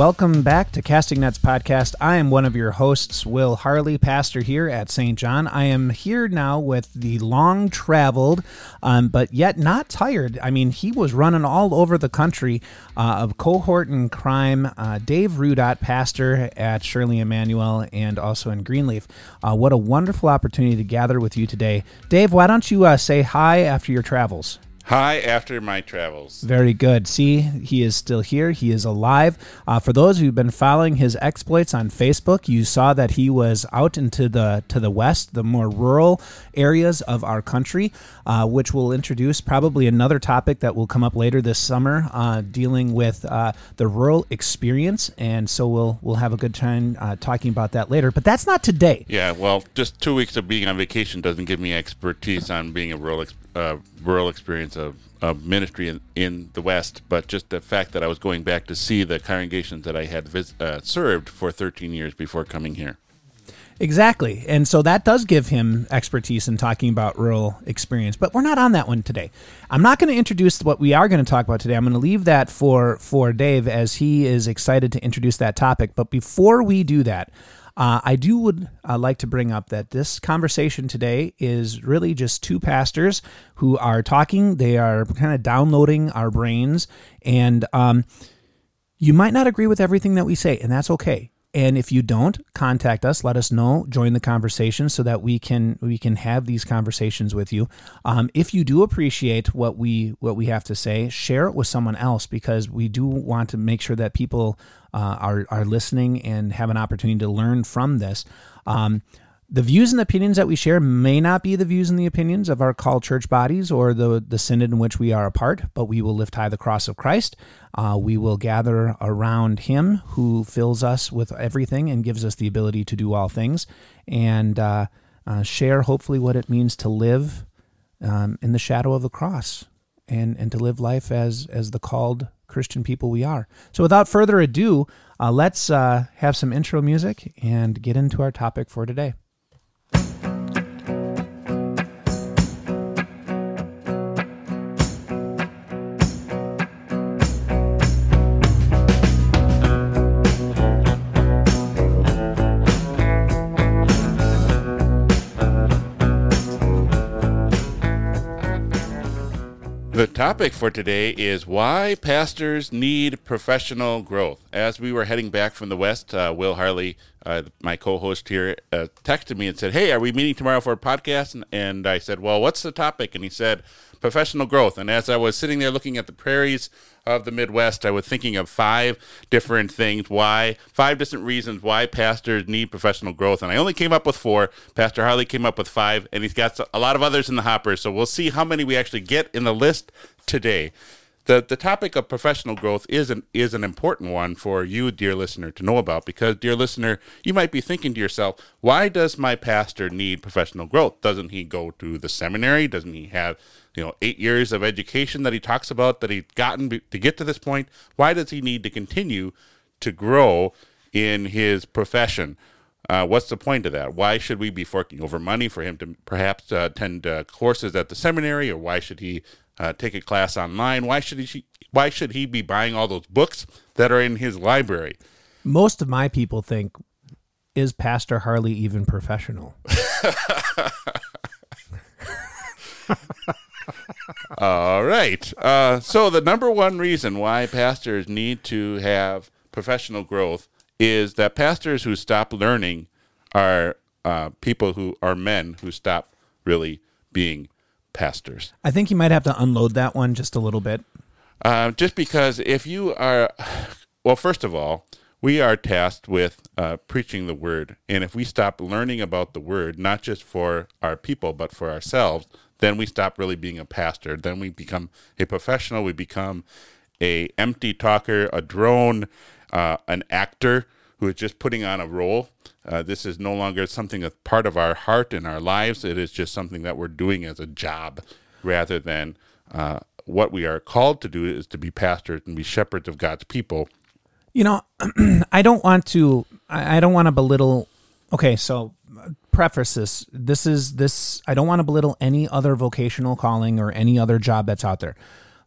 Welcome back to Casting Nets Podcast. I am one of your hosts, Will Harley, pastor here at St. John. I am here now with the long traveled, um, but yet not tired. I mean, he was running all over the country uh, of cohort and crime, uh, Dave Rudot, pastor at Shirley Emanuel and also in Greenleaf. Uh, what a wonderful opportunity to gather with you today. Dave, why don't you uh, say hi after your travels? Hi, after my travels. Very good. See, he is still here. He is alive. Uh, for those who've been following his exploits on Facebook, you saw that he was out into the to the west, the more rural areas of our country, uh, which will introduce probably another topic that will come up later this summer, uh, dealing with uh, the rural experience. And so we'll we'll have a good time uh, talking about that later. But that's not today. Yeah, well, just two weeks of being on vacation doesn't give me expertise on being a rural ex- rural experience of, of ministry in, in the West, but just the fact that I was going back to see the congregations that I had vis- uh, served for 13 years before coming here. Exactly. And so that does give him expertise in talking about rural experience. But we're not on that one today. I'm not going to introduce what we are going to talk about today. I'm going to leave that for for Dave as he is excited to introduce that topic. But before we do that, uh, I do would uh, like to bring up that this conversation today is really just two pastors who are talking. They are kind of downloading our brains, and um, you might not agree with everything that we say, and that's okay. And if you don't, contact us. Let us know. Join the conversation so that we can we can have these conversations with you. Um, if you do appreciate what we what we have to say, share it with someone else because we do want to make sure that people uh, are are listening and have an opportunity to learn from this. Um, the views and opinions that we share may not be the views and the opinions of our called church bodies or the, the synod in which we are a part, but we will lift high the cross of Christ. Uh, we will gather around Him who fills us with everything and gives us the ability to do all things, and uh, uh, share hopefully what it means to live um, in the shadow of the cross and, and to live life as, as the called Christian people we are. So without further ado, uh, let's uh, have some intro music and get into our topic for today. The topic for today is why pastors need professional growth. As we were heading back from the West, uh, Will Harley, uh, my co host here, uh, texted me and said, Hey, are we meeting tomorrow for a podcast? And, and I said, Well, what's the topic? And he said, Professional growth. And as I was sitting there looking at the prairies of the Midwest, I was thinking of five different things why, five different reasons why pastors need professional growth. And I only came up with four. Pastor Harley came up with five, and he's got a lot of others in the hopper. So we'll see how many we actually get in the list today. The, the topic of professional growth is an is an important one for you, dear listener, to know about because, dear listener, you might be thinking to yourself, why does my pastor need professional growth? Doesn't he go to the seminary? Doesn't he have you know eight years of education that he talks about that he's gotten to get to this point? Why does he need to continue to grow in his profession? Uh, what's the point of that? Why should we be forking over money for him to perhaps uh, attend uh, courses at the seminary, or why should he uh, take a class online? Why should he? Why should he be buying all those books that are in his library? Most of my people think, is Pastor Harley even professional? All right. Uh, so the number one reason why pastors need to have professional growth is that pastors who stop learning are uh, people who are men who stop really being pastors. I think you might have to unload that one just a little bit. Uh, just because if you are, well, first of all, we are tasked with uh, preaching the word. And if we stop learning about the word, not just for our people, but for ourselves, then we stop really being a pastor. Then we become a professional. We become a empty talker, a drone, uh, an actor who is just putting on a role. Uh, this is no longer something that's part of our heart and our lives. It is just something that we're doing as a job rather than uh, what we are called to do is to be pastors and be shepherds of God's people. You know, I don't want to. I don't want to belittle. Okay, so preface this. This is this. I don't want to belittle any other vocational calling or any other job that's out there.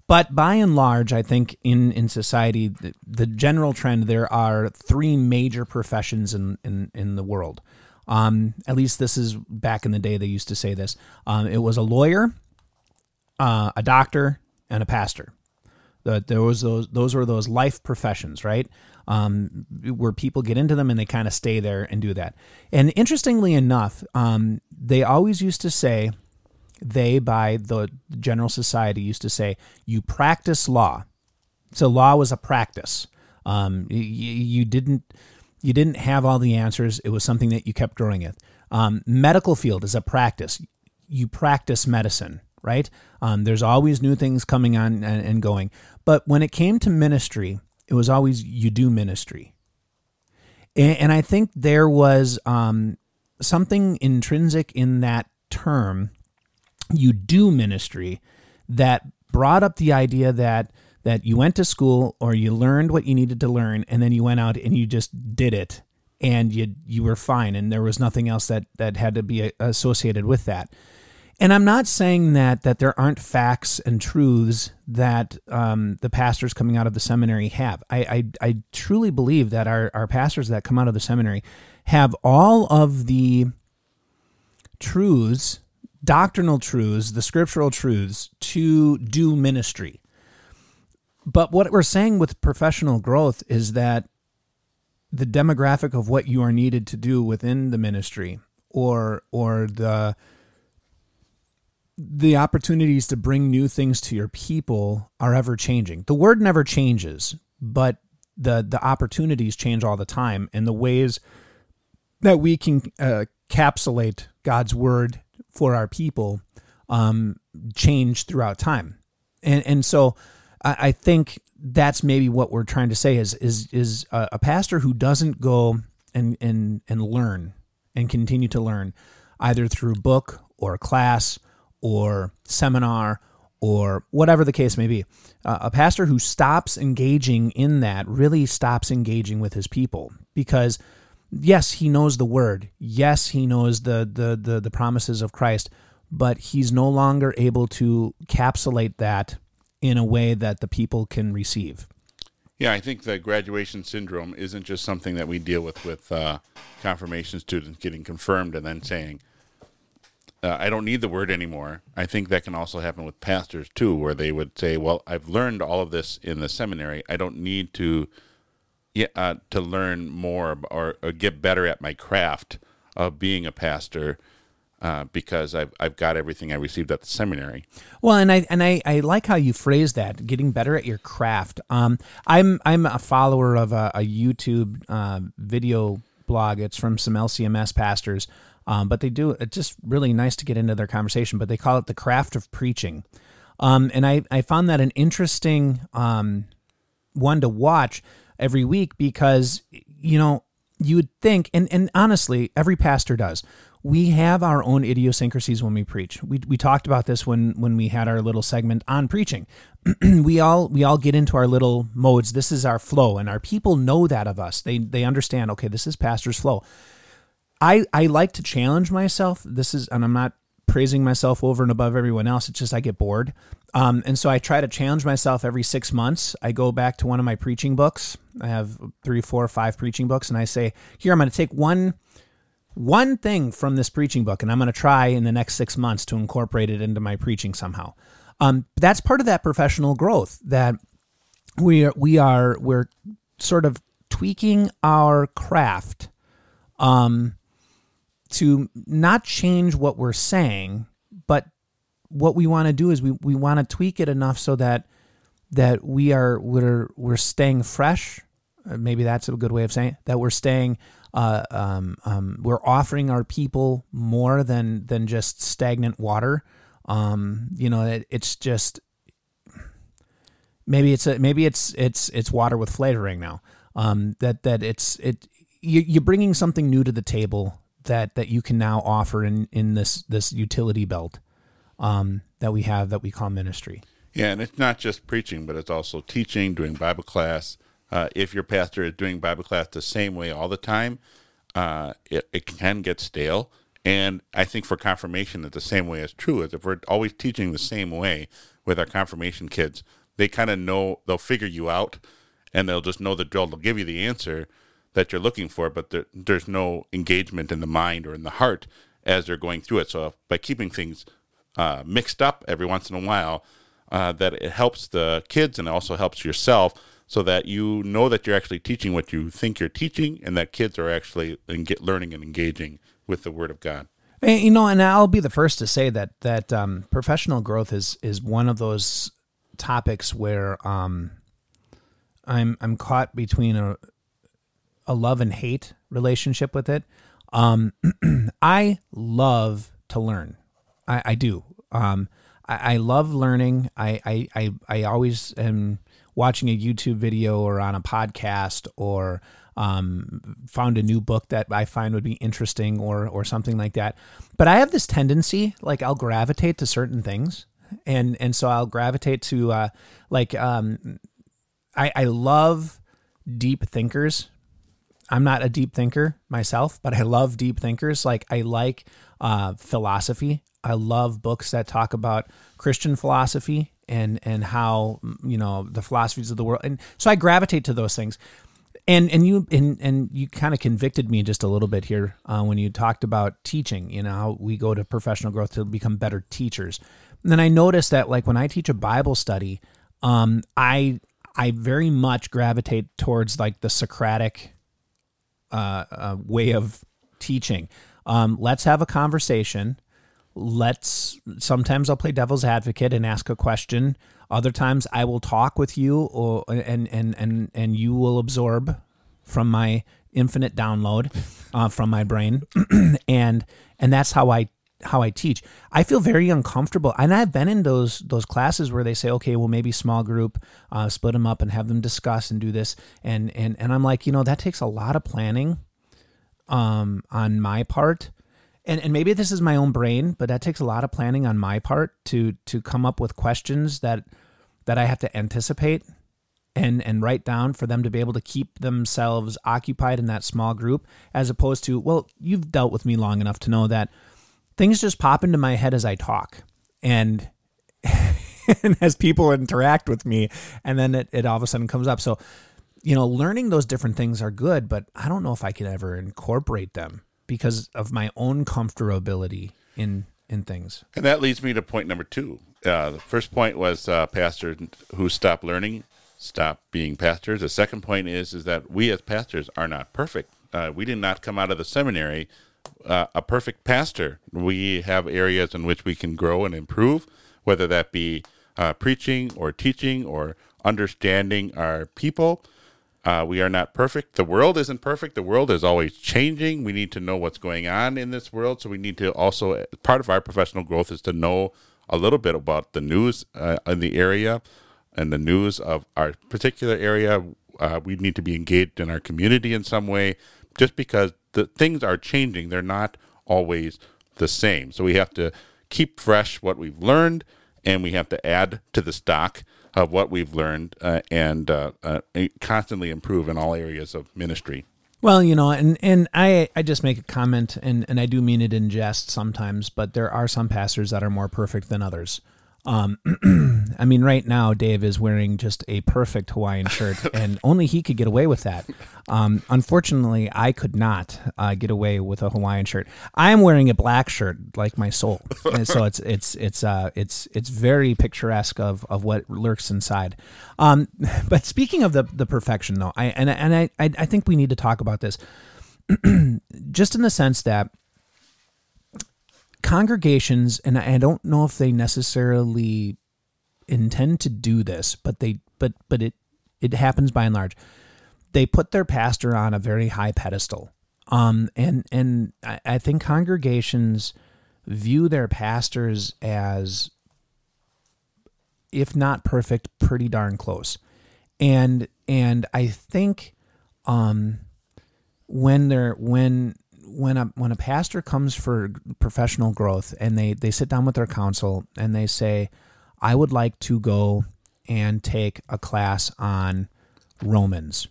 But by and large, I think in, in society, the, the general trend, there are three major professions in, in, in the world. Um, at least this is back in the day, they used to say this. Um, it was a lawyer, uh, a doctor, and a pastor. The, there was those those were those life professions, right? Um, where people get into them and they kind of stay there and do that. And interestingly enough, um, they always used to say, they by the general society used to say, you practice law. So law was a practice. Um, you, you didn't you didn't have all the answers. It was something that you kept growing at. Um, medical field is a practice. You practice medicine, right? Um, there's always new things coming on and, and going. But when it came to ministry, it was always you do ministry. And, and I think there was um, something intrinsic in that term, you do ministry, that brought up the idea that that you went to school or you learned what you needed to learn and then you went out and you just did it and you you were fine and there was nothing else that that had to be associated with that and I'm not saying that that there aren't facts and truths that um, the pastors coming out of the seminary have. I, I, I truly believe that our our pastors that come out of the seminary have all of the truths, doctrinal truths, the scriptural truths to do ministry. But what we're saying with professional growth is that the demographic of what you are needed to do within the ministry or or the the opportunities to bring new things to your people are ever changing. The word never changes, but the the opportunities change all the time, and the ways that we can uh, capsulate God's word for our people um, change throughout time, and and so I, I, think that's maybe what we're trying to say is is is a, a pastor who doesn't go and and and learn and continue to learn either through book or class or seminar or whatever the case may be. Uh, a pastor who stops engaging in that really stops engaging with his people because yes, he knows the word. Yes, he knows the the the, the promises of Christ, but he's no longer able to capsulate that in a way that the people can receive. Yeah, I think the graduation syndrome isn't just something that we deal with with uh, confirmation students getting confirmed and then saying, uh, I don't need the word anymore. I think that can also happen with pastors too, where they would say, "Well, I've learned all of this in the seminary. I don't need to, yeah, uh, to learn more or, or, get better at my craft of being a pastor." Uh, because I've I've got everything I received at the seminary. Well, and I and I, I like how you phrase that, getting better at your craft. Um, I'm I'm a follower of a, a YouTube uh, video blog. It's from some LCMS pastors um, but they do it's just really nice to get into their conversation. But they call it the craft of preaching, um, and I I found that an interesting um, one to watch every week because you know you would think and and honestly every pastor does we have our own idiosyncrasies when we preach. We, we talked about this when when we had our little segment on preaching. we all we all get into our little modes. This is our flow, and our people know that of us. They they understand. Okay, this is pastor's flow. I I like to challenge myself. This is, and I'm not praising myself over and above everyone else. It's just I get bored. Um, and so I try to challenge myself every six months. I go back to one of my preaching books. I have three, four, five preaching books, and I say, here, I'm going to take one one thing from this preaching book, and I'm going to try in the next six months to incorporate it into my preaching somehow. Um, that's part of that professional growth that we are, we are we're sort of tweaking our craft um, to not change what we're saying, but what we want to do is we, we want to tweak it enough so that that we are we're we're staying fresh. Uh, maybe that's a good way of saying it, that we're staying. Uh, um, um, we're offering our people more than than just stagnant water. Um, you know, it, it's just maybe it's a, maybe it's it's it's water with flavoring now. Um, that that it's it you, you're bringing something new to the table that that you can now offer in in this this utility belt um, that we have that we call ministry. Yeah, and it's not just preaching, but it's also teaching, doing Bible class. Uh, if your pastor is doing Bible class the same way all the time, uh, it, it can get stale. And I think for confirmation, that the same way is true. is if we're always teaching the same way with our confirmation kids, they kind of know they'll figure you out, and they'll just know the drill. They'll give you the answer that you're looking for, but there, there's no engagement in the mind or in the heart as they're going through it. So by keeping things uh, mixed up every once in a while, uh, that it helps the kids and also helps yourself so that you know that you're actually teaching what you think you're teaching and that kids are actually get learning and engaging with the word of God. And, you know, and I'll be the first to say that that um, professional growth is is one of those topics where um, I'm I'm caught between a a love and hate relationship with it. Um, I love to learn. I, I do. Um, I, I, love learning. I, I, I, I, always am watching a YouTube video or on a podcast or um, found a new book that I find would be interesting or or something like that. But I have this tendency, like I'll gravitate to certain things, and and so I'll gravitate to uh, like um, I, I love deep thinkers I'm not a deep thinker myself, but I love deep thinkers. Like I like uh, philosophy. I love books that talk about Christian philosophy and and how you know the philosophies of the world. And so I gravitate to those things. And and you and and you kind of convicted me just a little bit here uh, when you talked about teaching. You know how we go to professional growth to become better teachers. And then I noticed that like when I teach a Bible study, um, I I very much gravitate towards like the Socratic uh, uh, way of teaching. Um, let's have a conversation. Let's sometimes I'll play devil's advocate and ask a question. Other times I will talk with you or and and and and you will absorb from my infinite download uh, from my brain, and and that's how I how I teach. I feel very uncomfortable, and I've been in those those classes where they say, okay, well maybe small group, uh, split them up and have them discuss and do this, and and and I'm like, you know, that takes a lot of planning, um, on my part, and and maybe this is my own brain, but that takes a lot of planning on my part to to come up with questions that that I have to anticipate and and write down for them to be able to keep themselves occupied in that small group as opposed to well you've dealt with me long enough to know that things just pop into my head as I talk. And and as people interact with me, and then it, it all of a sudden comes up. So, you know, learning those different things are good, but I don't know if I can ever incorporate them because of my own comfortability in in things. And that leads me to point number two. Uh, the first point was uh, pastors who stop learning, stop being pastors. The second point is is that we as pastors are not perfect. Uh, we did not come out of the seminary uh, a perfect pastor. We have areas in which we can grow and improve, whether that be uh, preaching or teaching or understanding our people. Uh, we are not perfect. The world isn't perfect. The world is always changing. We need to know what's going on in this world. So we need to also, part of our professional growth is to know a little bit about the news uh, in the area and the news of our particular area. Uh, we need to be engaged in our community in some way just because the things are changing. They're not always the same. So we have to keep fresh what we've learned, and we have to add to the stock of what we've learned uh, and uh, uh, constantly improve in all areas of ministry. Well, you know, and, and I, I just make a comment, and, and I do mean it in jest sometimes, but there are some pastors that are more perfect than others. Um, I mean, right now, Dave is wearing just a perfect Hawaiian shirt, and only he could get away with that. Um, unfortunately, I could not uh, get away with a Hawaiian shirt. I'm wearing a black shirt, like my soul, and so it's it's it's uh, it's it's very picturesque of, of what lurks inside. Um, but speaking of the the perfection, though, I and and I I think we need to talk about this, just in the sense that congregations, and I don't know if they necessarily intend to do this, but they but but it it happens by and large. They put their pastor on a very high pedestal, um, and and I, I think congregations view their pastors as, if not perfect, pretty darn close, and and I think, um, when they're when when a when a pastor comes for professional growth and they they sit down with their council and they say, I would like to go and take a class on Romans.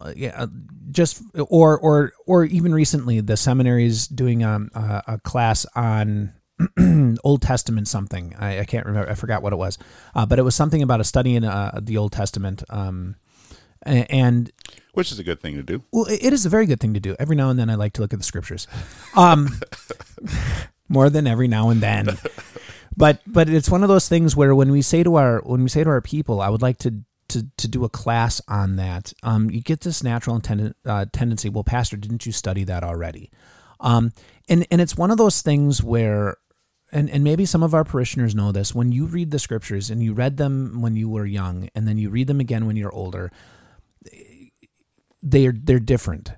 Uh, yeah, uh, just or or or even recently, the seminary is doing a, a, a class on Old Testament something. I, I, can't remember. I forgot what it was, uh, but it was something about a study in uh, the Old Testament. Um, and which is a good thing to do. Well, it is a very good thing to do. Every now and then, I like to look at the scriptures, um, more than every now and then. But but it's one of those things where when we say to our when we say to our people, I would like to to, to do a class on that. Um, you get this natural uh, tendency. Well, Pastor, didn't you study that already? Um, and and it's one of those things where and, and maybe some of our parishioners know this when you read the scriptures and you read them when you were young and then you read them again when you're older they're they're different.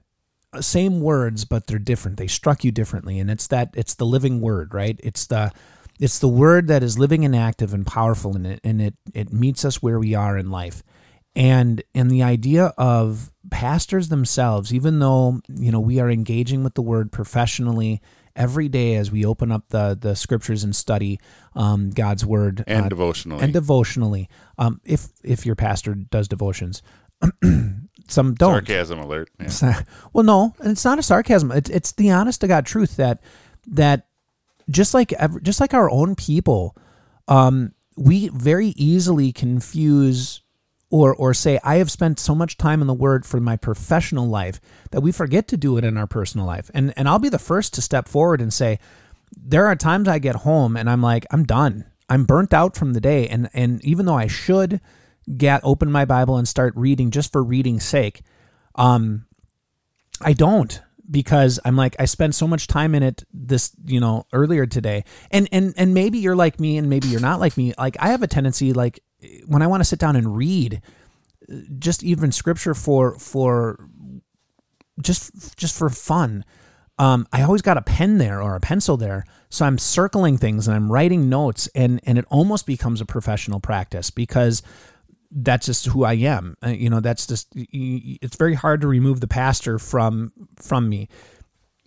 Same words, but they're different. They struck you differently, and it's that it's the living word, right? It's the it's the word that is living and active and powerful in it, and it it meets us where we are in life. And and the idea of pastors themselves, even though you know we are engaging with the word professionally every day as we open up the the scriptures and study um, God's word and uh, devotionally and devotionally. Um, if if your pastor does devotions, some don't. Sarcasm alert. Yeah. well, no, and it's not a sarcasm. It's it's the honest to God truth that that just like just like our own people, um, we very easily confuse or or say I have spent so much time in the Word for my professional life that we forget to do it in our personal life. And and I'll be the first to step forward and say there are times I get home and I'm like I'm done. I'm burnt out from the day, and and even though I should get open my Bible and start reading just for reading's sake. Um, I don't because I'm like I spent so much time in it this you know earlier today, and and and maybe you're like me and maybe you're not like me. Like I have a tendency like when I want to sit down and read, just even scripture for for just just for fun. Um, I always got a pen there or a pencil there, so I'm circling things and I'm writing notes, and and it almost becomes a professional practice because that's just who I am. Uh, you know, that's just it's very hard to remove the pastor from from me.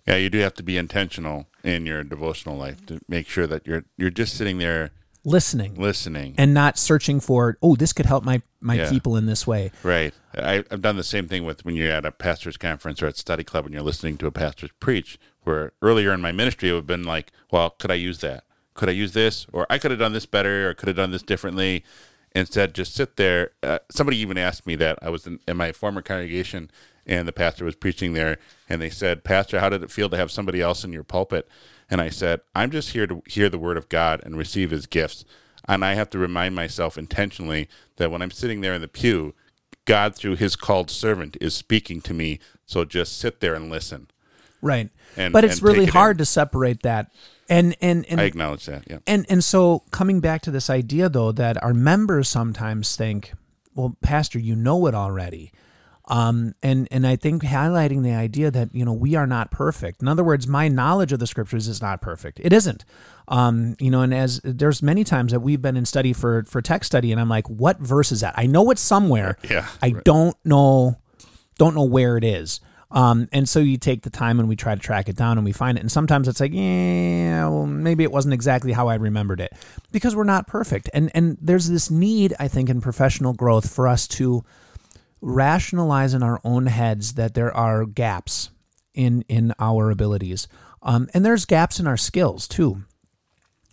Yeah, you do have to be intentional in your devotional life to make sure that you're you're just sitting there listening, listening, and not searching for oh this could help my my yeah. people in this way. Right. I, I've done the same thing with when you're at a pastor's conference or at study club and you're listening to a pastor preach. Where earlier in my ministry it would have been like, well, could I use that? Could I use this? Or I could have done this better, or could have done this differently instead just sit there. Uh, somebody even asked me that I was in, in, my former congregation and the pastor was preaching there, and they said, "Pastor, how did it feel to have somebody else in your pulpit?" And I said, "I'm just here to hear the word of God and receive His gifts, and I have to remind myself intentionally that when I'm sitting there in the pew." God, through his called servant, is speaking to me. So just sit there and listen. Right. And, but it's really it hard in. to separate that and, and and I acknowledge that. Yeah. And and so coming back to this idea though that our members sometimes think, well, Pastor, you know it already. Um, and and I think highlighting the idea that you know we are not perfect. In other words, my knowledge of the scriptures is not perfect. It isn't. Um, you know, and as there's many times that we've been in study for for text study, and I'm like, what verse is that? I know it's somewhere. Yeah. I right. don't know, don't know where it is. Um, and so you take the time and we try to track it down and we find it. And sometimes it's like, yeah, well, maybe it wasn't exactly how I remembered it because we're not perfect. And, and there's this need, I think, in professional growth for us to rationalize in our own heads that there are gaps in, in our abilities. Um, and there's gaps in our skills too.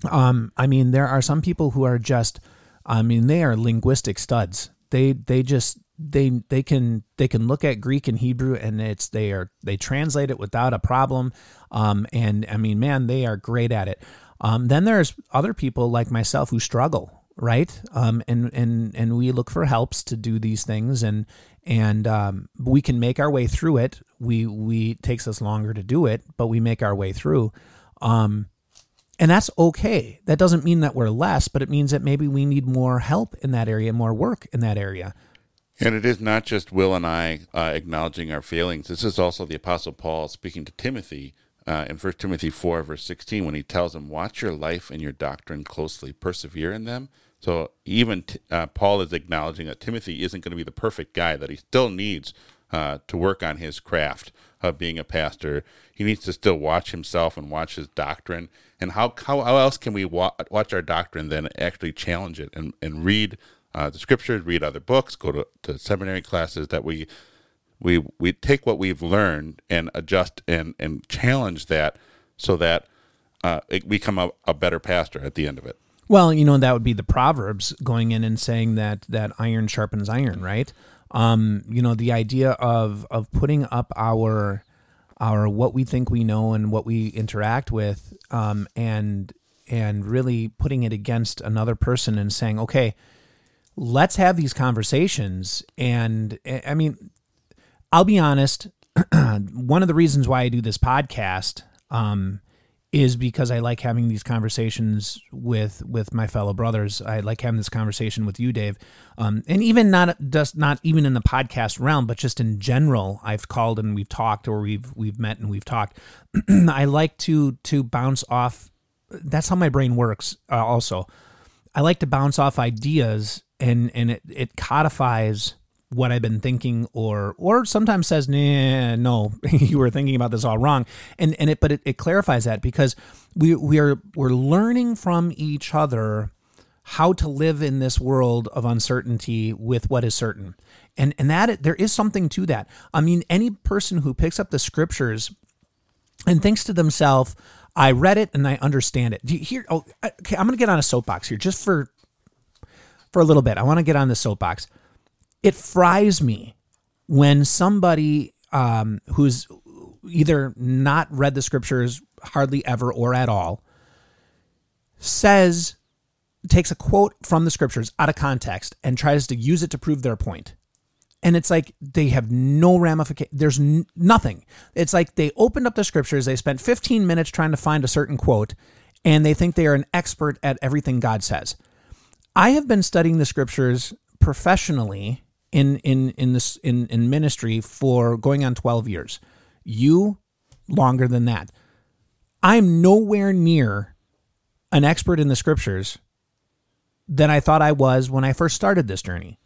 Um, I mean, there are some people who are just, I mean, they are linguistic studs. They, they just they they can they can look at Greek and Hebrew and it's they are they translate it without a problem. Um, and I mean, man, they are great at it. Um, then there's other people like myself who struggle, right? Um, and and and we look for helps to do these things, and and um, we can make our way through it. We we it takes us longer to do it, but we make our way through. Um, and that's okay. That doesn't mean that we're less, but it means that maybe we need more help in that area, more work in that area. And it is not just Will and I uh, acknowledging our failings. This is also the Apostle Paul speaking to Timothy uh, in 1 Timothy 4, verse 16, when he tells him, Watch your life and your doctrine closely, persevere in them. So even uh, Paul is acknowledging that Timothy isn't going to be the perfect guy, that he still needs uh, to work on his craft of being a pastor. He needs to still watch himself and watch his doctrine. And how, how, how else can we wa- watch our doctrine then actually challenge it and, and read uh, the scriptures, read other books, go to, to seminary classes that we we we take what we've learned and adjust and and challenge that so that uh, it become a, a better pastor at the end of it. Well, you know that would be the proverbs going in and saying that that iron sharpens iron, right? Um, you know the idea of of putting up our our what we think we know and what we interact with, um, and and really putting it against another person and saying, okay, let's have these conversations. And I mean, I'll be honest. one of the reasons why I do this podcast um, is because I like having these conversations with with my fellow brothers. I like having this conversation with you, Dave, um, and even not just not even in the podcast realm, but just in general. I've called and we've talked, or we've we've met and we've talked. I like to to bounce off. That's how my brain works. Uh, also, I like to bounce off ideas, and and it it codifies what I've been thinking or or sometimes says, nah, no, you were thinking about this all wrong. And and it but it, it clarifies that because we we are we're learning from each other how to live in this world of uncertainty with what is certain. And and that there is something to that. I mean, any person who picks up the scriptures and thinks to themselves, I read it and I understand it. Do you hear oh okay, I'm gonna get on a soapbox here just for for a little bit. I want to get on the soapbox it fries me when somebody um, who's either not read the scriptures hardly ever or at all says takes a quote from the scriptures out of context and tries to use it to prove their point. and it's like they have no ramification there's n- nothing it's like they opened up the scriptures they spent 15 minutes trying to find a certain quote and they think they are an expert at everything god says i have been studying the scriptures professionally in in in this in in ministry for going on 12 years. You longer than that. I'm nowhere near an expert in the scriptures than I thought I was when I first started this journey.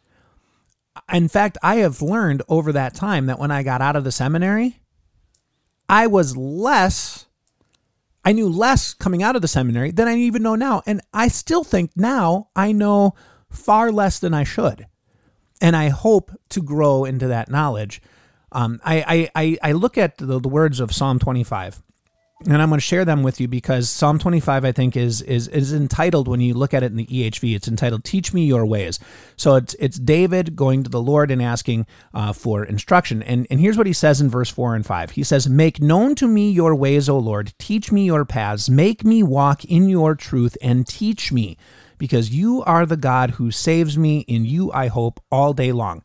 In fact, I have learned over that time that when I got out of the seminary, I was less, I knew less coming out of the seminary than I even know now. And I still think now I know far less than I should and I hope to grow into that knowledge. Um, I, I, I look at the, the words of Psalm 25 and I'm going to share them with you because Psalm 25 I think is is is entitled when you look at it in the EHV it's entitled "Teach Me Your Ways." So it's it's David going to the Lord and asking uh, for instruction. And and here's what he says in verse four and five. He says, "Make known to me your ways, O Lord. Teach me your paths. Make me walk in your truth, and teach me." because you are the God who saves me. In you I hope all day long.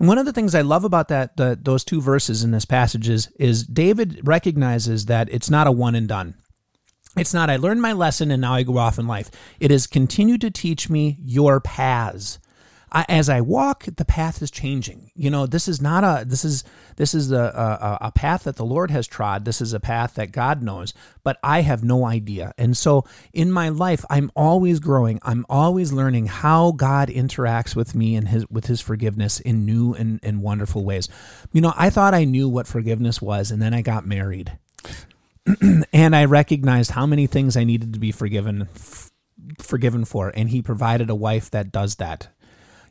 And one of the things I love about that the, those two verses in this passage is, is David recognizes that it's not a one and done. It's not I learned my lesson and now I go off in life. It is continue to teach me your paths. I, as I walk, the path is changing. You know, this is not a this is this is a, a, a path that the Lord has trod. This is a path that God knows, but I have no idea. And so in my life, I'm always growing. I'm always learning how God interacts with me and his with His forgiveness in new and, and wonderful ways. You know, I thought I knew what forgiveness was, and then I got married. and I recognized how many things I needed to be forgiven forgiven for and he provided a wife that does that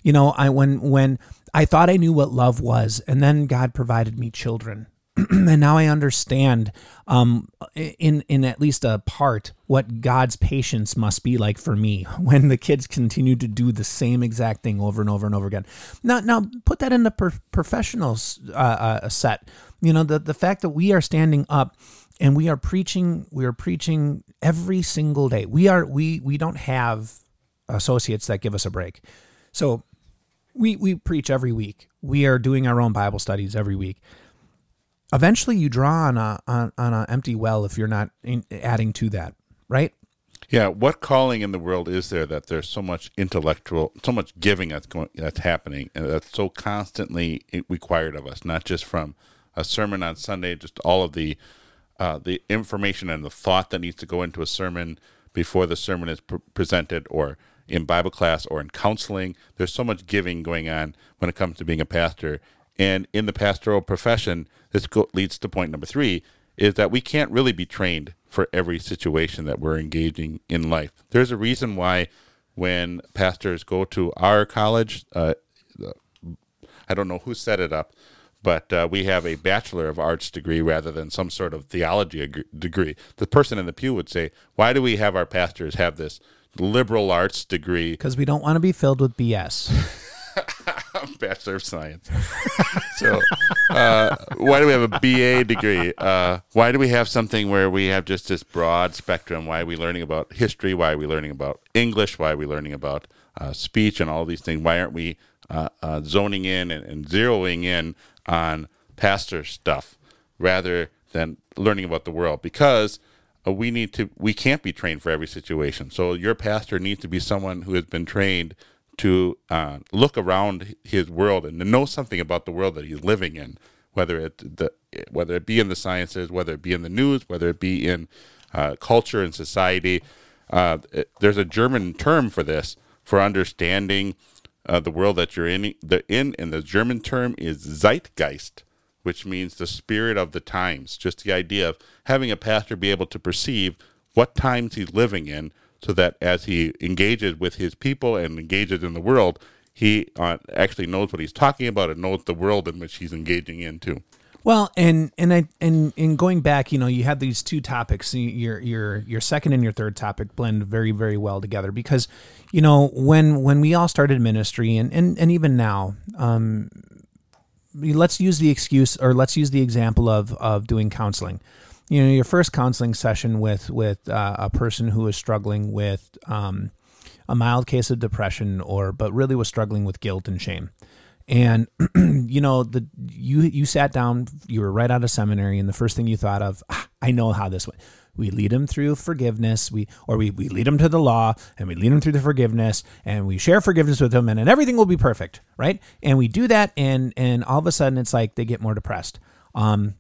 you know, I when when I thought I knew what love was, and then God provided me children. and now I understand, um, in in at least a part, what God's patience must be like for me when the kids continue to do the same exact thing over and over and over again. Now, now put that in the per- uh, uh, set. You know, the the fact that we are standing up and we are preaching, we are preaching every single day. We are we we don't have associates that give us a break. So we we preach every week. We are doing our own Bible studies every week. Eventually, you draw on a on, on an empty well if you're not in, adding to that, right? Yeah. What calling in the world is there that there's so much intellectual, so much giving that's going that's happening, and that's so constantly required of us, not just from a sermon on Sunday, just all of the uh, the information and the thought that needs to go into a sermon before the sermon is presented, or in Bible class or in counseling. There's so much giving going on when it comes to being a pastor. And in the pastoral profession, this leads to point number three is that we can't really be trained for every situation that we're engaging in life. There's a reason why when pastors go to our college, uh, I don't know who set it up, but uh, we have a Bachelor of Arts degree rather than some sort of theology degree. The person in the pew would say, Why do we have our pastors have this liberal arts degree? Because we don't want to be filled with BS. Bachelor of Science. so, uh, why do we have a BA degree? Uh, why do we have something where we have just this broad spectrum? Why are we learning about history? Why are we learning about English? Why are we learning about uh, speech and all these things? Why aren't we uh, uh, zoning in and, and zeroing in on pastor stuff rather than learning about the world? Because uh, we need to, we can't be trained for every situation. So your pastor needs to be someone who has been trained to uh, look around his world and to know something about the world that he's living in, whether it the whether it be in the sciences, whether it be in the news, whether it be in uh, culture and society. Uh, it, there's a German term for this for understanding uh, the world that you're in. The in and the German term is Zeitgeist, which means the spirit of the times. Just the idea of having a pastor be able to perceive what times he's living in so that as he engages with his people and engages in the world, he uh, actually knows what he's talking about and knows the world in which he's engaging into. Well, and and I and in going back, you know, you have these two topics. Your your your second and your third topic blend very very well together because, you know, when when we all started ministry and and, and even now, um, let's use the excuse or let's use the example of of doing counseling. You know your first counseling session with with uh, a person who is struggling with um, a mild case of depression or but really was struggling with guilt and shame. And you know the you you sat down you were right out of seminary and the first thing you thought of ah, i know how this went we lead them through forgiveness we or we, we lead them to the law and we lead them through the forgiveness and we share forgiveness with them and, and everything will be perfect right and we do that and and all of a sudden it's like they get more depressed um,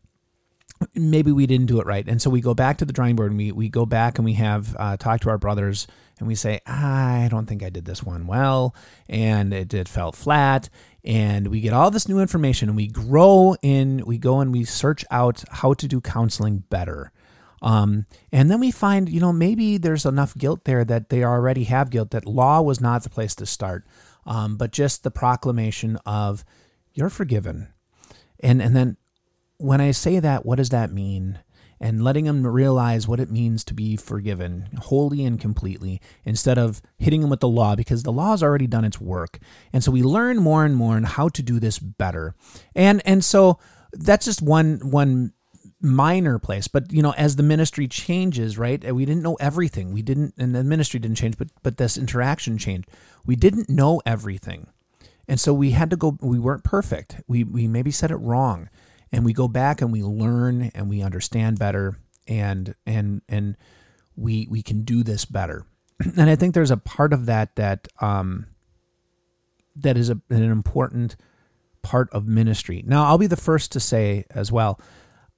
maybe we didn't do it right. And so we go back to the drawing board and we, we go back and we have uh, talked to our brothers and we say, I don't think I did this one well. And it, it felt flat. And we get all this new information and we grow in, we go and we search out how to do counseling better. Um, and then we find, you know, maybe there's enough guilt there that they already have guilt, that law was not the place to start, um, but just the proclamation of you're forgiven. And, and then when I say that, what does that mean? And letting them realize what it means to be forgiven wholly and completely instead of hitting them with the law because the law has already done its work. And so we learn more and more on how to do this better. And and so that's just one one minor place but you know as the ministry changes right we didn't know everything. We didn't and the ministry didn't change but but this interaction changed. We didn't know everything. And so we had to go we weren't perfect. We we maybe said it wrong. And we go back and we learn and we understand better and and and we we can do this better. And i think there's a part of that that um that is a, an important part of ministry. Now i'll be the first to say as well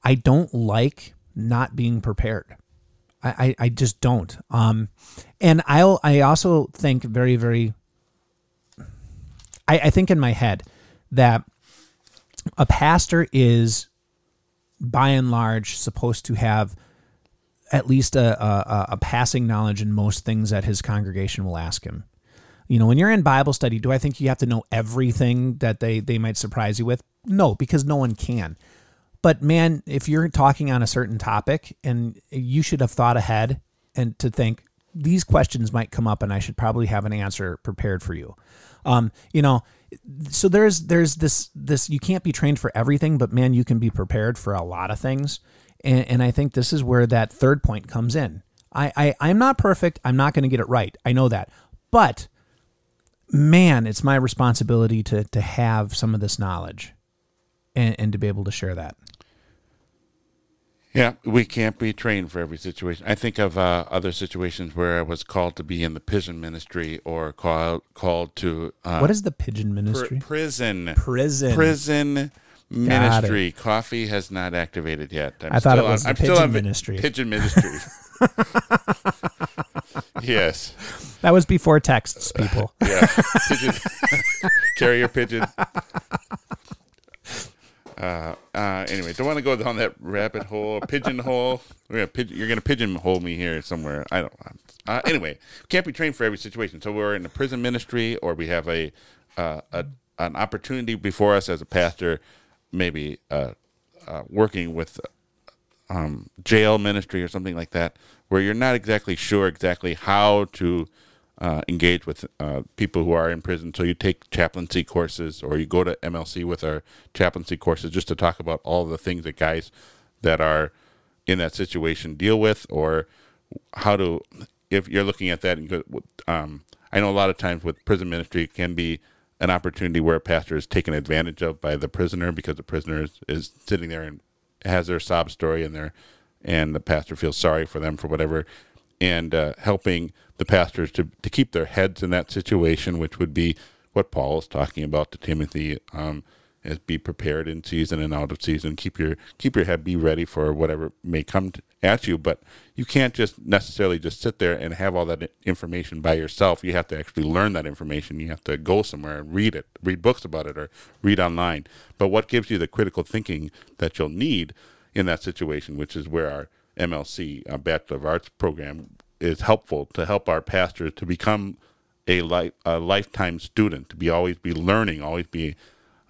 i don't like not being prepared i i, I just don't um and i'll i also think very very I, I think in my head that a pastor is by and large supposed to have at least a, a, a, passing knowledge in most things that his congregation will ask him. You know, when you're in Bible study, do I think you have to know everything that they, they might surprise you with? No, because no one can. But man, if you're talking on a certain topic and you should have thought ahead and to think these questions might come up and I should probably have an answer prepared for you. Um, you know, so there's there's this this you can't be trained for everything, but man, you can be prepared for a lot of things. And, and I think this is where that third point comes in. I, I I'm not perfect. I'm not going to get it right. I know that, but man, it's my responsibility to to have some of this knowledge, and, and to be able to share that. Yeah, we can't be trained for every situation. I think of uh, other situations where I was called to be in the pigeon ministry or called called to. Uh, what is the pigeon ministry? Pr- prison. Prison. Prison ministry. Coffee has not activated yet. I'm i thought it was on, pigeon ministry. Pigeon ministry. yes. That was before texts, people. yeah. Pigeon. Carrier pigeon. Uh, uh, anyway, don't want to go down that rabbit hole, pigeonhole. We're gonna pigeon, you're gonna pigeonhole me here somewhere. I don't. Uh, anyway, can't be trained for every situation. So we're in the prison ministry, or we have a, uh, a an opportunity before us as a pastor maybe uh, uh, working with um, jail ministry or something like that, where you're not exactly sure exactly how to uh, engage with uh, people who are in prison. So you take chaplaincy courses, or you go to MLC with our chaplaincy courses just to talk about all the things that guys that are in that situation deal with, or how to, if you're looking at that, and go, um, I know a lot of times with prison ministry can be an opportunity where a pastor is taken advantage of by the prisoner because the prisoner is, is sitting there and has their sob story and their and the pastor feels sorry for them for whatever and uh, helping the pastors to, to keep their heads in that situation which would be what paul is talking about to timothy um, is be prepared in season and out of season. Keep your keep your head be ready for whatever may come to, at you but you can't just necessarily just sit there and have all that information by yourself. You have to actually learn that information. You have to go somewhere and read it read books about it or read online. But what gives you the critical thinking that you'll need in that situation which is where our mlc uh, bachelor of arts program is helpful to help our pastors to become a, life, a lifetime student to be always be learning always be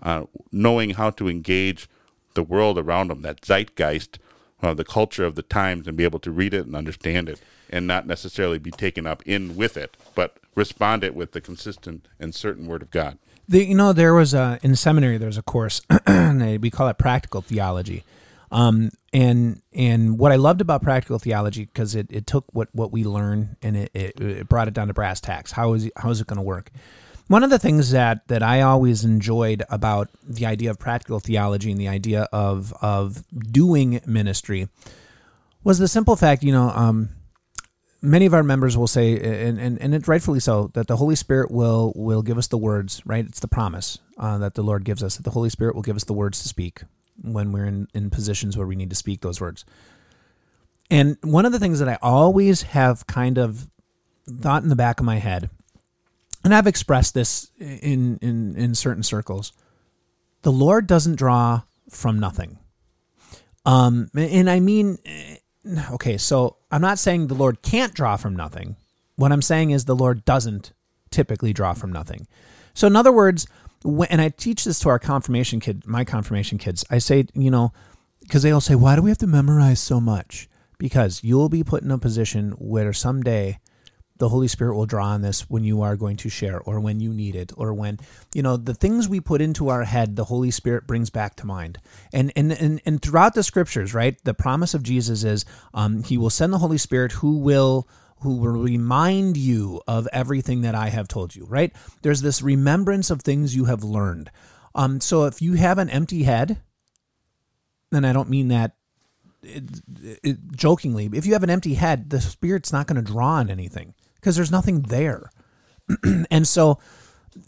uh, knowing how to engage the world around them that zeitgeist uh, the culture of the times and be able to read it and understand it and not necessarily be taken up in with it, but respond it with the consistent and certain word of God. The, you know, there was a in seminary. There was a course we call it practical theology, um, and and what I loved about practical theology because it, it took what, what we learn and it, it, it brought it down to brass tacks. How is it, how is it going to work? One of the things that that I always enjoyed about the idea of practical theology and the idea of of doing ministry was the simple fact, you know, um, many of our members will say, and, and, and it's rightfully so, that the Holy Spirit will will give us the words, right? It's the promise uh, that the Lord gives us, that the Holy Spirit will give us the words to speak when we're in, in positions where we need to speak those words. And one of the things that I always have kind of thought in the back of my head and I've expressed this in, in, in certain circles. The Lord doesn't draw from nothing. Um, and I mean, eh, okay, so I'm not saying the Lord can't draw from nothing. What I'm saying is the Lord doesn't typically draw from nothing. So, in other words, when, and I teach this to our confirmation kid, my confirmation kids, I say, you know, because they'll say, why do we have to memorize so much? Because you'll be put in a position where someday the Holy Spirit will draw on this when you are going to share or when you need it or when, you know, the things we put into our head, the Holy Spirit brings back to mind. And and and, and throughout the scriptures, right, the promise of Jesus is um, he will send the Holy Spirit who will who will remind you of everything that I have told you, right? There's this remembrance of things you have learned. Um, so if you have an empty head, and I don't mean that it, it, jokingly, if you have an empty head, the Spirit's not going to draw on anything because there's nothing there. and so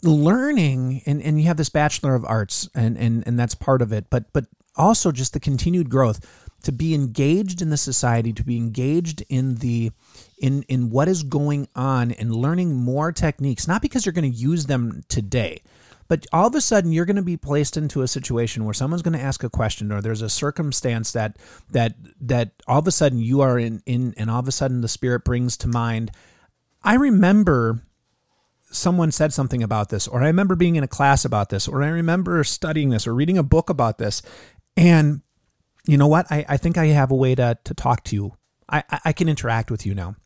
learning and, and you have this bachelor of arts and, and and that's part of it but but also just the continued growth to be engaged in the society to be engaged in the in in what is going on and learning more techniques not because you're going to use them today but all of a sudden you're going to be placed into a situation where someone's going to ask a question or there's a circumstance that that that all of a sudden you are in in and all of a sudden the spirit brings to mind I remember someone said something about this, or I remember being in a class about this, or I remember studying this or reading a book about this. And you know what? I, I think I have a way to, to talk to you. I, I can interact with you now.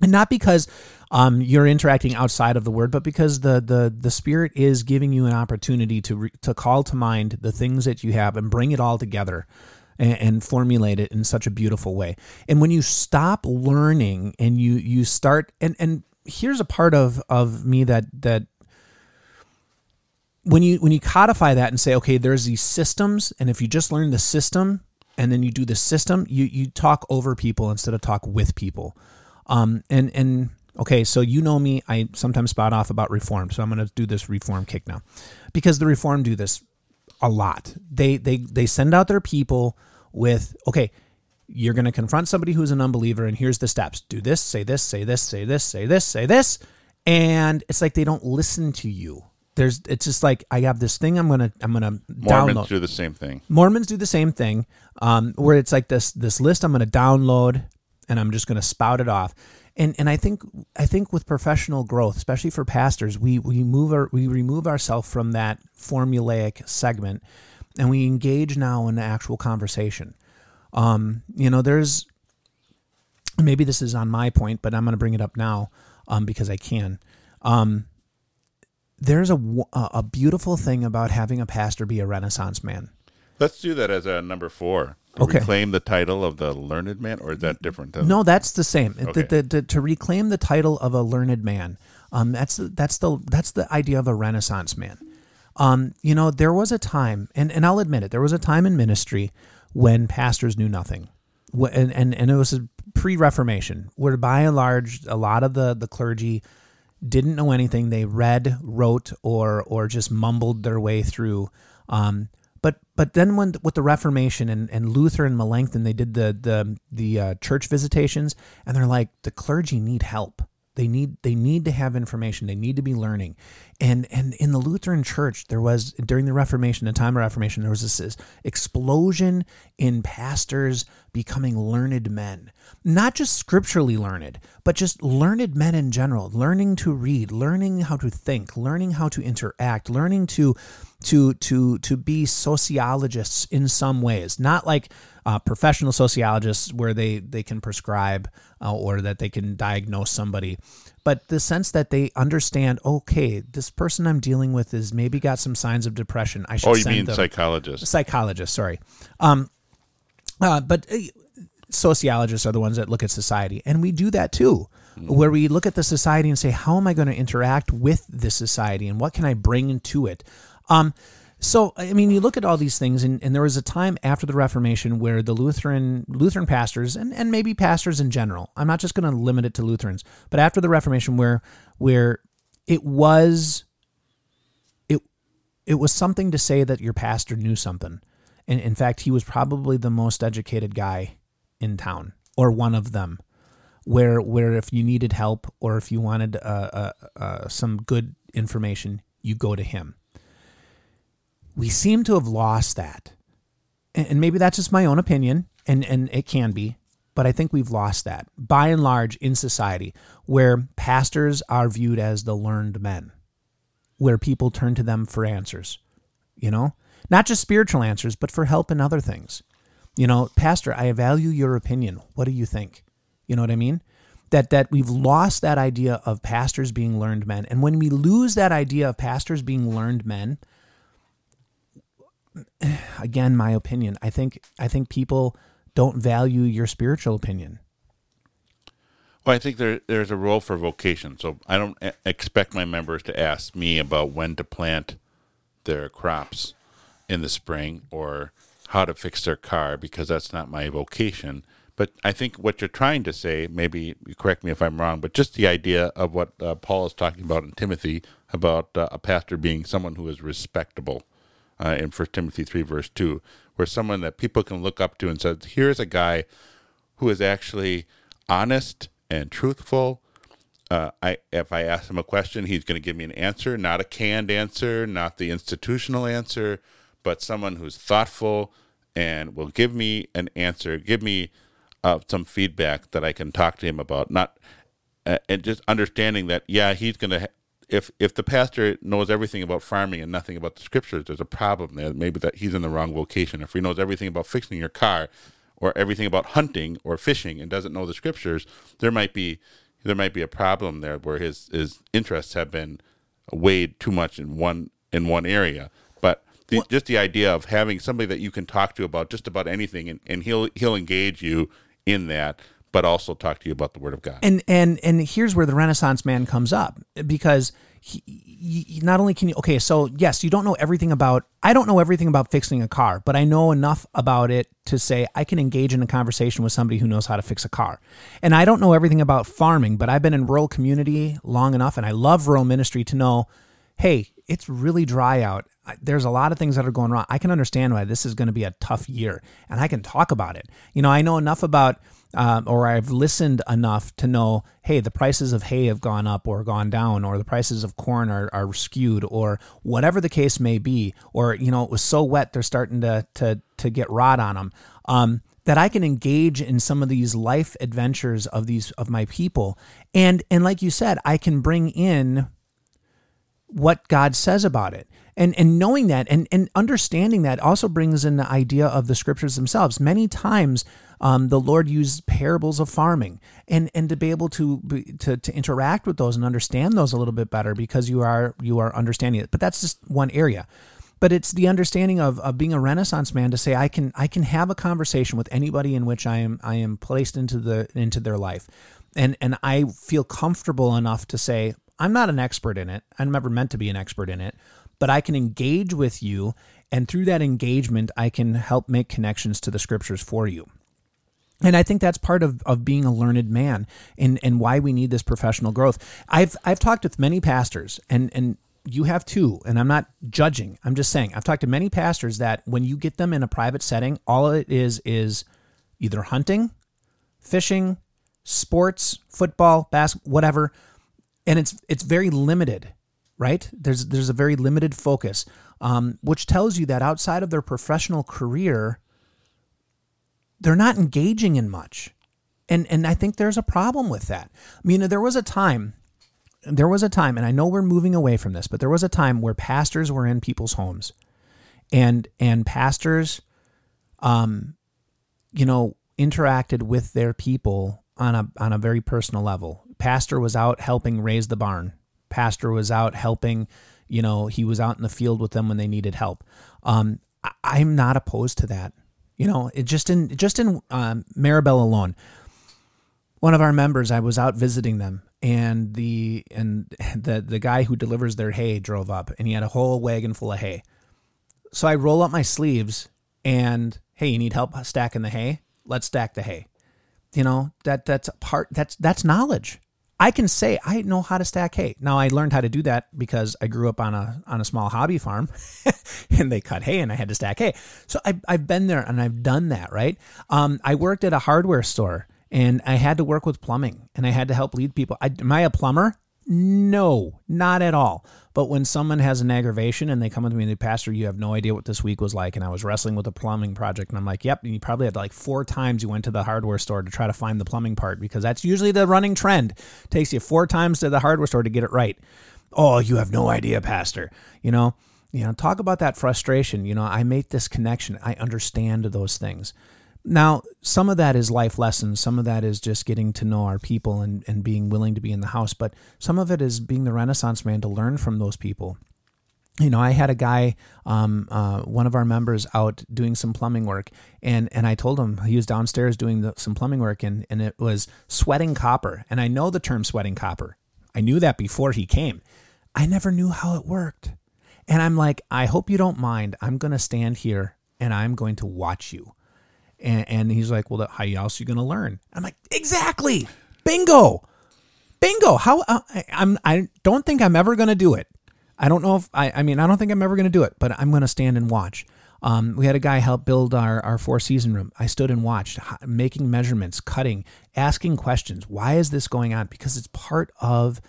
And not because um, you're interacting outside of the word, but because the, the, the Spirit is giving you an opportunity to, re, to call to mind the things that you have and bring it all together and, and formulate it in such a beautiful way. And when you stop learning and you you start and and here's a part of of me that that when you when you codify that and say okay there's these systems and if you just learn the system and then you do the system you you talk over people instead of talk with people um and and okay so you know me i sometimes spot off about reform so i'm going to do this reform kick now because the reform do this a lot. They they they send out their people with okay, you're going to confront somebody who's an unbeliever and here's the steps. Do this, say this, say this, say this, say this, say this. And it's like they don't listen to you. There's it's just like I have this thing I'm gonna I'm gonna Mormons download. do the same thing. Mormons do the same thing. Um, where it's like this this list I'm gonna download and I'm just gonna spout it off and and I think I think with professional growth, especially for pastors, we we move our we remove ourselves from that formulaic segment, and we engage now in the actual conversation. Um, you know, there's maybe this is on my point, but I'm going to bring it up now um, because I can. Um, there's a, a beautiful thing about having a pastor be a Renaissance man. Let's do that as a number four. Okay. Reclaim the title of the learned man, or is that different? than- No, that's the same. Okay. the- the- to reclaim the title of a learned man, um, that's the, that's the that's the idea of a Renaissance man. Um, you know, there was a time, and, and I'll admit it, there was a time in ministry when pastors knew nothing, and and, and it was a pre-Reformation, where by and large, a lot of the the clergy didn't know anything. They read, wrote, or or just mumbled their way through. Um, but but then when with the Reformation and, and Luther and Melanchthon, they did the the the uh, church visitations, and they're like the clergy need help. They need they need to have information. They need to be learning, and and in the Lutheran Church, there was during the Reformation, the time of Reformation, there was this, this explosion in pastors becoming learned men, not just scripturally learned, but just learned men in general, learning to read, learning how to think, learning how to interact, learning to to to to be sociologists in some ways, not like uh, professional sociologists where they they can prescribe uh, or that they can diagnose somebody, but the sense that they understand, okay, this person I'm dealing with is maybe got some signs of depression. I should Oh, you mean them psychologist? Sorry, um, uh, but uh, sociologists are the ones that look at society, and we do that too, where we look at the society and say, how am I going to interact with this society, and what can I bring to it? Um, so I mean, you look at all these things, and, and there was a time after the Reformation where the Lutheran Lutheran pastors and, and maybe pastors in general. I'm not just going to limit it to Lutherans, but after the Reformation, where where it was it it was something to say that your pastor knew something. And in fact, he was probably the most educated guy in town, or one of them. Where where if you needed help or if you wanted uh, uh, uh, some good information, you go to him. We seem to have lost that, and, maybe that's just my own opinion, and and it can be, but I think we've lost that by and large in society, where pastors are viewed as the learned men where people turn to them for answers, you know, not just spiritual answers, but for help in other things. You know, Pastor, I value your opinion. What do you think? You know what I mean? That that we've lost that idea of pastors being learned men, and when we lose that idea of pastors being learned men, again, my opinion, I think I think people don't value your spiritual opinion. Well, I think there there's a role for vocation. So I don't expect my members to ask me about when to plant their crops in the spring or how to fix their car because that's not my vocation. But I think what you're trying to say, maybe you correct me if I'm wrong, but just the idea of what uh, Paul is talking about in Timothy about uh, a pastor being someone who is respectable uh, in First Timothy three verse two, where someone that people can look up to and says, "Here's a guy who is actually honest and truthful. Uh, I if I ask him a question, he's going to give me an answer, not a canned answer, not the institutional answer, but someone who's thoughtful and will give me an answer, give me uh, some feedback that I can talk to him about. Not uh, and just understanding that yeah, he's going to. Ha- if if the pastor knows everything about farming and nothing about the scriptures, there's a problem there. Maybe that he's in the wrong vocation. If he knows everything about fixing your car, or everything about hunting or fishing and doesn't know the scriptures, there might be there might be a problem there where his his interests have been weighed too much in one in one area. The, just the idea of having somebody that you can talk to about just about anything, and, and he'll he'll engage you in that, but also talk to you about the Word of God. and and and here's where the renaissance man comes up because he, he, not only can you okay so yes you don't know everything about i don't know everything about fixing a car but i know enough about it to say i can engage in a conversation with somebody who knows how to fix a car and i don't know everything about farming but i've been in rural community long enough and i love rural ministry to know hey it's really dry out there's a lot of things that are going wrong i can understand why this is going to be a tough year and i can talk about it you know i know enough about um, or I've listened enough to know, hey, the prices of hay have gone up or gone down, or the prices of corn are, are skewed, or whatever the case may be, or you know, it was so wet they're starting to to to get rot on them. Um, that I can engage in some of these life adventures of these of my people, and and like you said, I can bring in what God says about it. And and knowing that and, and understanding that also brings in the idea of the scriptures themselves. Many times um, the Lord used parables of farming and and to be able to, to to interact with those and understand those a little bit better because you are you are understanding it. But that's just one area but it's the understanding of, of being a renaissance man to say I can I can have a conversation with anybody in which I am I am placed into the into their life and and I feel comfortable enough to say I'm not an expert in it I'm never meant to be an expert in it but I can engage with you and through that engagement I can help make connections to the scriptures for you and I think that's part of, of being a learned man and, and why we need this professional growth. I've I've talked with many pastors and, and you have too, and I'm not judging. I'm just saying I've talked to many pastors that when you get them in a private setting, all it is is either hunting, fishing, sports, football, basketball, whatever, and it's it's very limited, right? There's there's a very limited focus, um, which tells you that outside of their professional career, they're not engaging in much, and and I think there's a problem with that. I mean, there was a time there was a time, and I know we're moving away from this, but there was a time where pastors were in people's homes, and and pastors, um, you know, interacted with their people on a on a very personal level. Pastor was out helping raise the barn. Pastor was out helping, you know, he was out in the field with them when they needed help. Um, I, am not opposed to that. You know, it just in just in um, Maribel alone, one of our members, I was out visiting them and the and the the guy who delivers their hay drove up and he had a whole wagon full of hay. So I roll up my sleeves and hey, you need help stacking the hay? Let's stack the hay. You know, that that's part that's that's knowledge. I can say I know how to stack hay. Now I learned how to do that because I grew up on a on a small hobby farm, and they cut hay, and I had to stack hay. So I, I've been there and I've done that. Right. Um, I worked at a hardware store, and I had to work with plumbing and I had to help lead people. I, am I a plumber? No, not at all. But when someone has an aggravation and they come to me and they, Pastor, you have no idea what this week was like. And I was wrestling with a plumbing project and I'm like, yep. And you probably had like four times you went to the hardware store to try to find the plumbing part because that's usually the running trend. It takes you four times to the hardware store to get it right. Oh, you have no idea, Pastor. You know, you know, talk about that frustration. You know, I make this connection. I understand those things. Now, some of that is life lessons. Some of that is just getting to know our people and, and being willing to be in the house. But some of it is being the Renaissance man to learn from those people. You know, I had a guy, um, uh, one of our members, out doing some plumbing work, and and I told him he was downstairs doing the, some plumbing work, and and it was sweating copper. And I know the term sweating copper. I knew that before he came. I never knew how it worked, and I'm like, I hope you don't mind. I'm going to stand here and I'm going to watch you and, and he's like, well, how else are you going to learn? I'm like, exactly. Bingo. Bingo. How uh, I, I'm, I don't think I'm ever going to do it. I don't know if I, I mean, I don't think I'm ever going to do it, but I'm going to stand and watch. Um, we had a guy help build our, our four season room. I stood and watched, making measurements, cutting, asking questions. Why is this going on? Because it's part of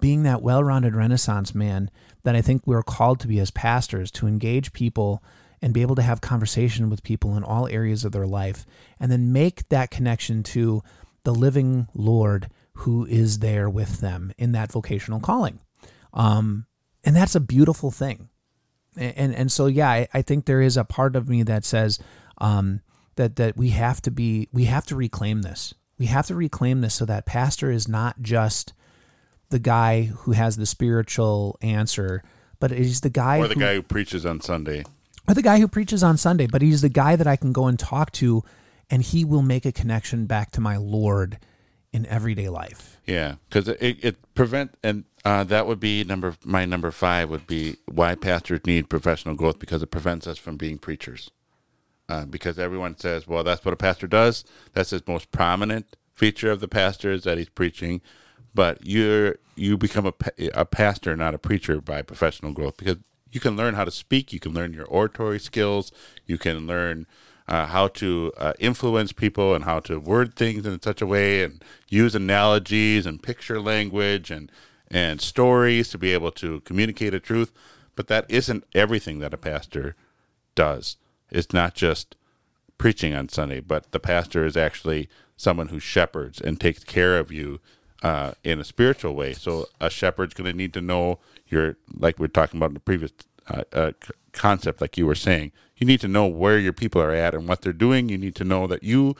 being that well rounded Renaissance man that I think we're called to be as pastors to engage people and be able to have conversation with people in all areas of their life and then make that connection to the living Lord who is there with them in that vocational calling. Um, and that's a beautiful thing. And, and, and so, yeah, I, I, think there is a part of me that says um, that, that we have to be, we have to reclaim this. We have to reclaim this so that pastor is not just the guy who has the spiritual answer, but he's the guy or the who, guy who preaches on Sunday or the guy who preaches on Sunday, but he's the guy that I can go and talk to, and he will make a connection back to my Lord in everyday life. Yeah, because it, it prevent and uh, that would be number my number five would be why pastors need professional growth because it prevents us from being preachers. Uh, because everyone says, well, that's what a pastor does. That's his most prominent feature of the pastor is that he's preaching. But you're you become a, a pastor, not a preacher, by professional growth because you can learn how to speak. You can learn your oratory skills. You can learn uh, how to uh, influence people and how to word things in such a way and use analogies and picture language and and stories to be able to communicate a truth. But that isn't everything that a pastor does. It's not just preaching on Sunday, but the pastor is actually someone who shepherds and takes care of you uh, in a spiritual way. So a shepherd's going to need to know your, like we are talking about in the previous uh, uh, concept, like you were saying. You need to know where your people are at and what they're doing. You need to know that you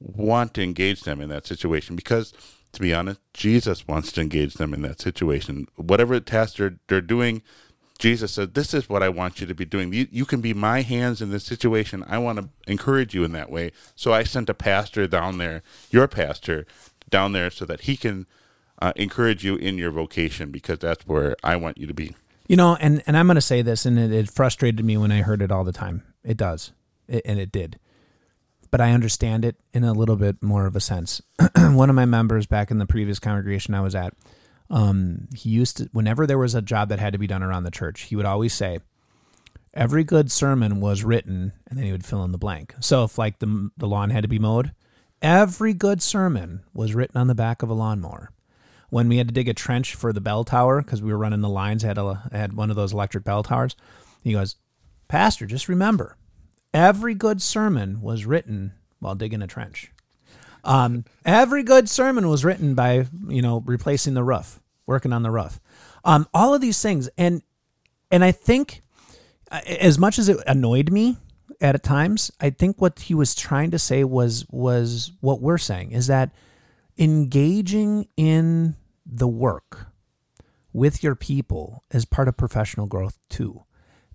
want to engage them in that situation because, to be honest, Jesus wants to engage them in that situation. Whatever task they're, they're doing, Jesus said, This is what I want you to be doing. You, you can be my hands in this situation. I want to encourage you in that way. So I sent a pastor down there, your pastor, down there so that he can uh, encourage you in your vocation because that's where I want you to be. You know, and, and I'm going to say this, and it, it, frustrated me when I heard it all the time. It does, it, and it did. But I understand it in a little bit more of a sense. One of my members back in the previous congregation I was at, um, he used to, whenever there was a job that had to be done around the church, he would always say, every good sermon was written, and then he would fill in the blank. So if like the, the lawn had to be mowed, Every good sermon was written on the back of a lawnmower. When we had to dig a trench for the bell tower because we were running the lines, had a had one of those electric bell towers. He goes, "Pastor, just remember, every good sermon was written while digging a trench. Um, every good sermon was written by you know replacing the roof, working on the roof. Um, all of these things, and and I think as much as it annoyed me at times, I think what he was trying to say was was what we're saying is that engaging in the work with your people is part of professional growth too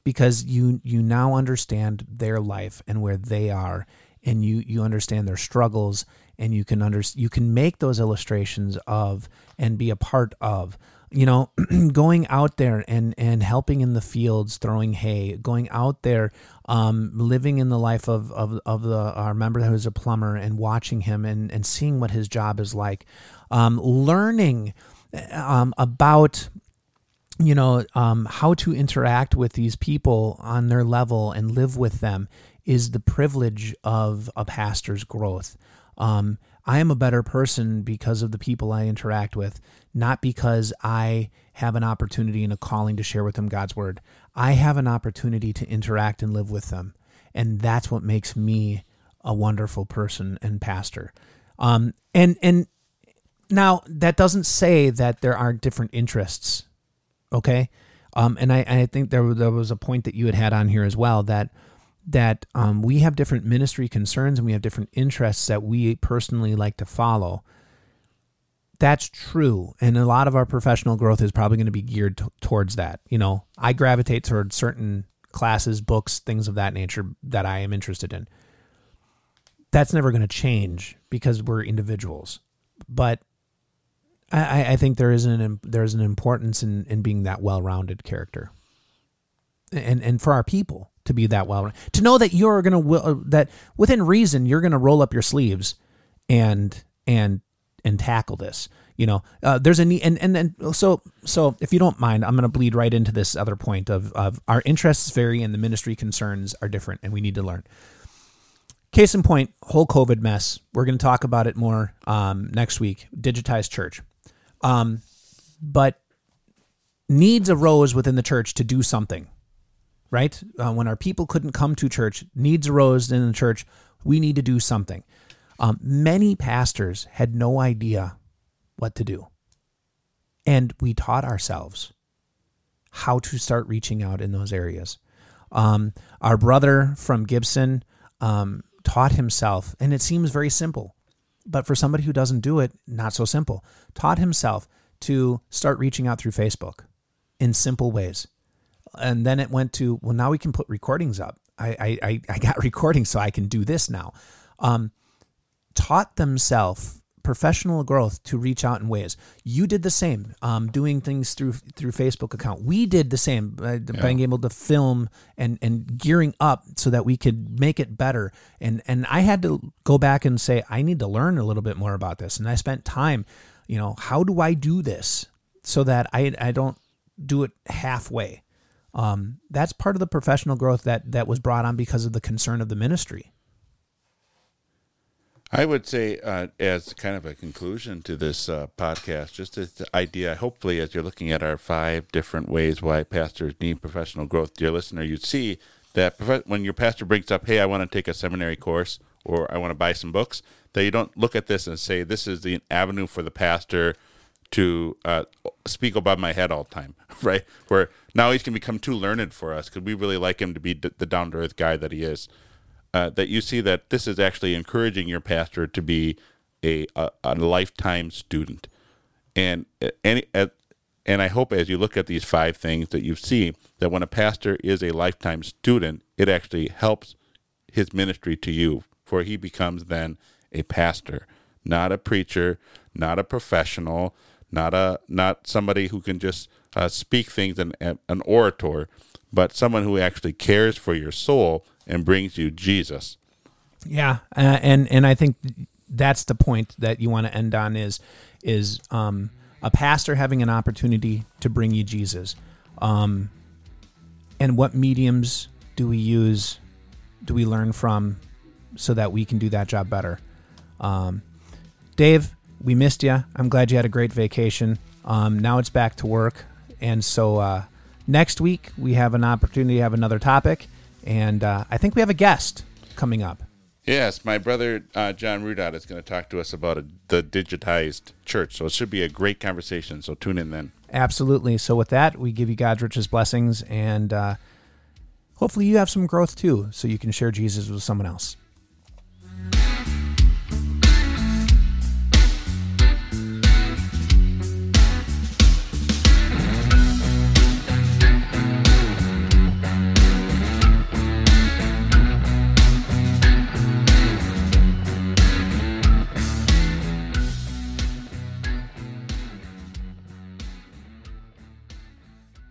because you you now understand their life and where they are and you you understand their struggles and you can under you can make those illustrations of and be a part of you know going out there and and helping in the fields throwing hay going out there um, living in the life of of, of the our member who's a plumber and watching him and and seeing what his job is like um, learning um, about you know um, how to interact with these people on their level and live with them is the privilege of a pastor's growth. Um, I am a better person because of the people I interact with, not because I have an opportunity and a calling to share with them God's word. I have an opportunity to interact and live with them. And that's what makes me a wonderful person and pastor. Um, and, and now that doesn't say that there aren't different interests. Okay. Um, and I, I think there, there was a point that you had had on here as well that that um, we have different ministry concerns and we have different interests that we personally like to follow. That's true. And a lot of our professional growth is probably going to be geared t- towards that. You know, I gravitate towards certain classes, books, things of that nature that I am interested in. That's never going to change because we're individuals. But I, I think there is an there's an importance in, in being that well rounded character. And and for our people to be that well to know that you're going to uh, that within reason you're going to roll up your sleeves and and and tackle this you know? Uh, there's a need and and then so so if you don't mind i'm going to bleed right into this other point of of our interests vary and the ministry concerns are different and we need to learn. Case in point whole covid mess. We're going to talk about it more um, next week. Digitized church. Um, but needs arose within the church to do something right? Uh, when our people couldn't come to church, needs arose in the church, we need to do something. Um, many pastors had no idea what to do. And we taught ourselves how to start reaching out in those areas. Um, our brother from Gibson um, taught himself, and it seems very simple, but for somebody who doesn't do it, not so simple, taught himself to start reaching out through Facebook in simple ways and then it went to well now we can put recordings up i i i got recordings so i can do this now um, taught themselves professional growth to reach out in ways. You did the same um, doing things through through facebook account. We did the same uh, yeah. being able to film and and gearing up so that we could make it better. And and i had to go back and say i need to learn a little bit more about this. And i spent time you know how do i do this so that i i don't do it halfway? Um, that's part of the professional growth that that was brought on because of the concern of the ministry. I would say, uh, as kind of a conclusion to this uh, podcast, just the idea, hopefully, as you're looking at our five different ways why pastors need professional growth, dear listener, you'd see that when your pastor brings up, hey, I want to take a seminary course, or I want to buy some books, that you don't look at this and say, this is the avenue for the pastor to uh, speak above my head all the time, right? Where now he's going to become too learned for us because we really like him to be d- the down to earth guy that he is. Uh, that you see that this is actually encouraging your pastor to be a, a, a lifetime student. And uh, any, uh, and I hope as you look at these five things that you see that when a pastor is a lifetime student, it actually helps his ministry to you, for he becomes then a pastor, not a preacher, not a professional, not a not somebody who can just uh, speak things and an orator, but someone who actually cares for your soul and brings you Jesus. Yeah, uh, and and I think that's the point that you want to end on is is um, a pastor having an opportunity to bring you Jesus. Um, and what mediums do we use? Do we learn from so that we can do that job better? Um, Dave, we missed you. I'm glad you had a great vacation. Um, now it's back to work, and so uh, next week we have an opportunity to have another topic, and uh, I think we have a guest coming up. Yes, my brother uh, John Rudot is going to talk to us about a, the digitized church. So it should be a great conversation. So tune in then. Absolutely. So with that, we give you God's richest blessings, and uh, hopefully you have some growth too, so you can share Jesus with someone else.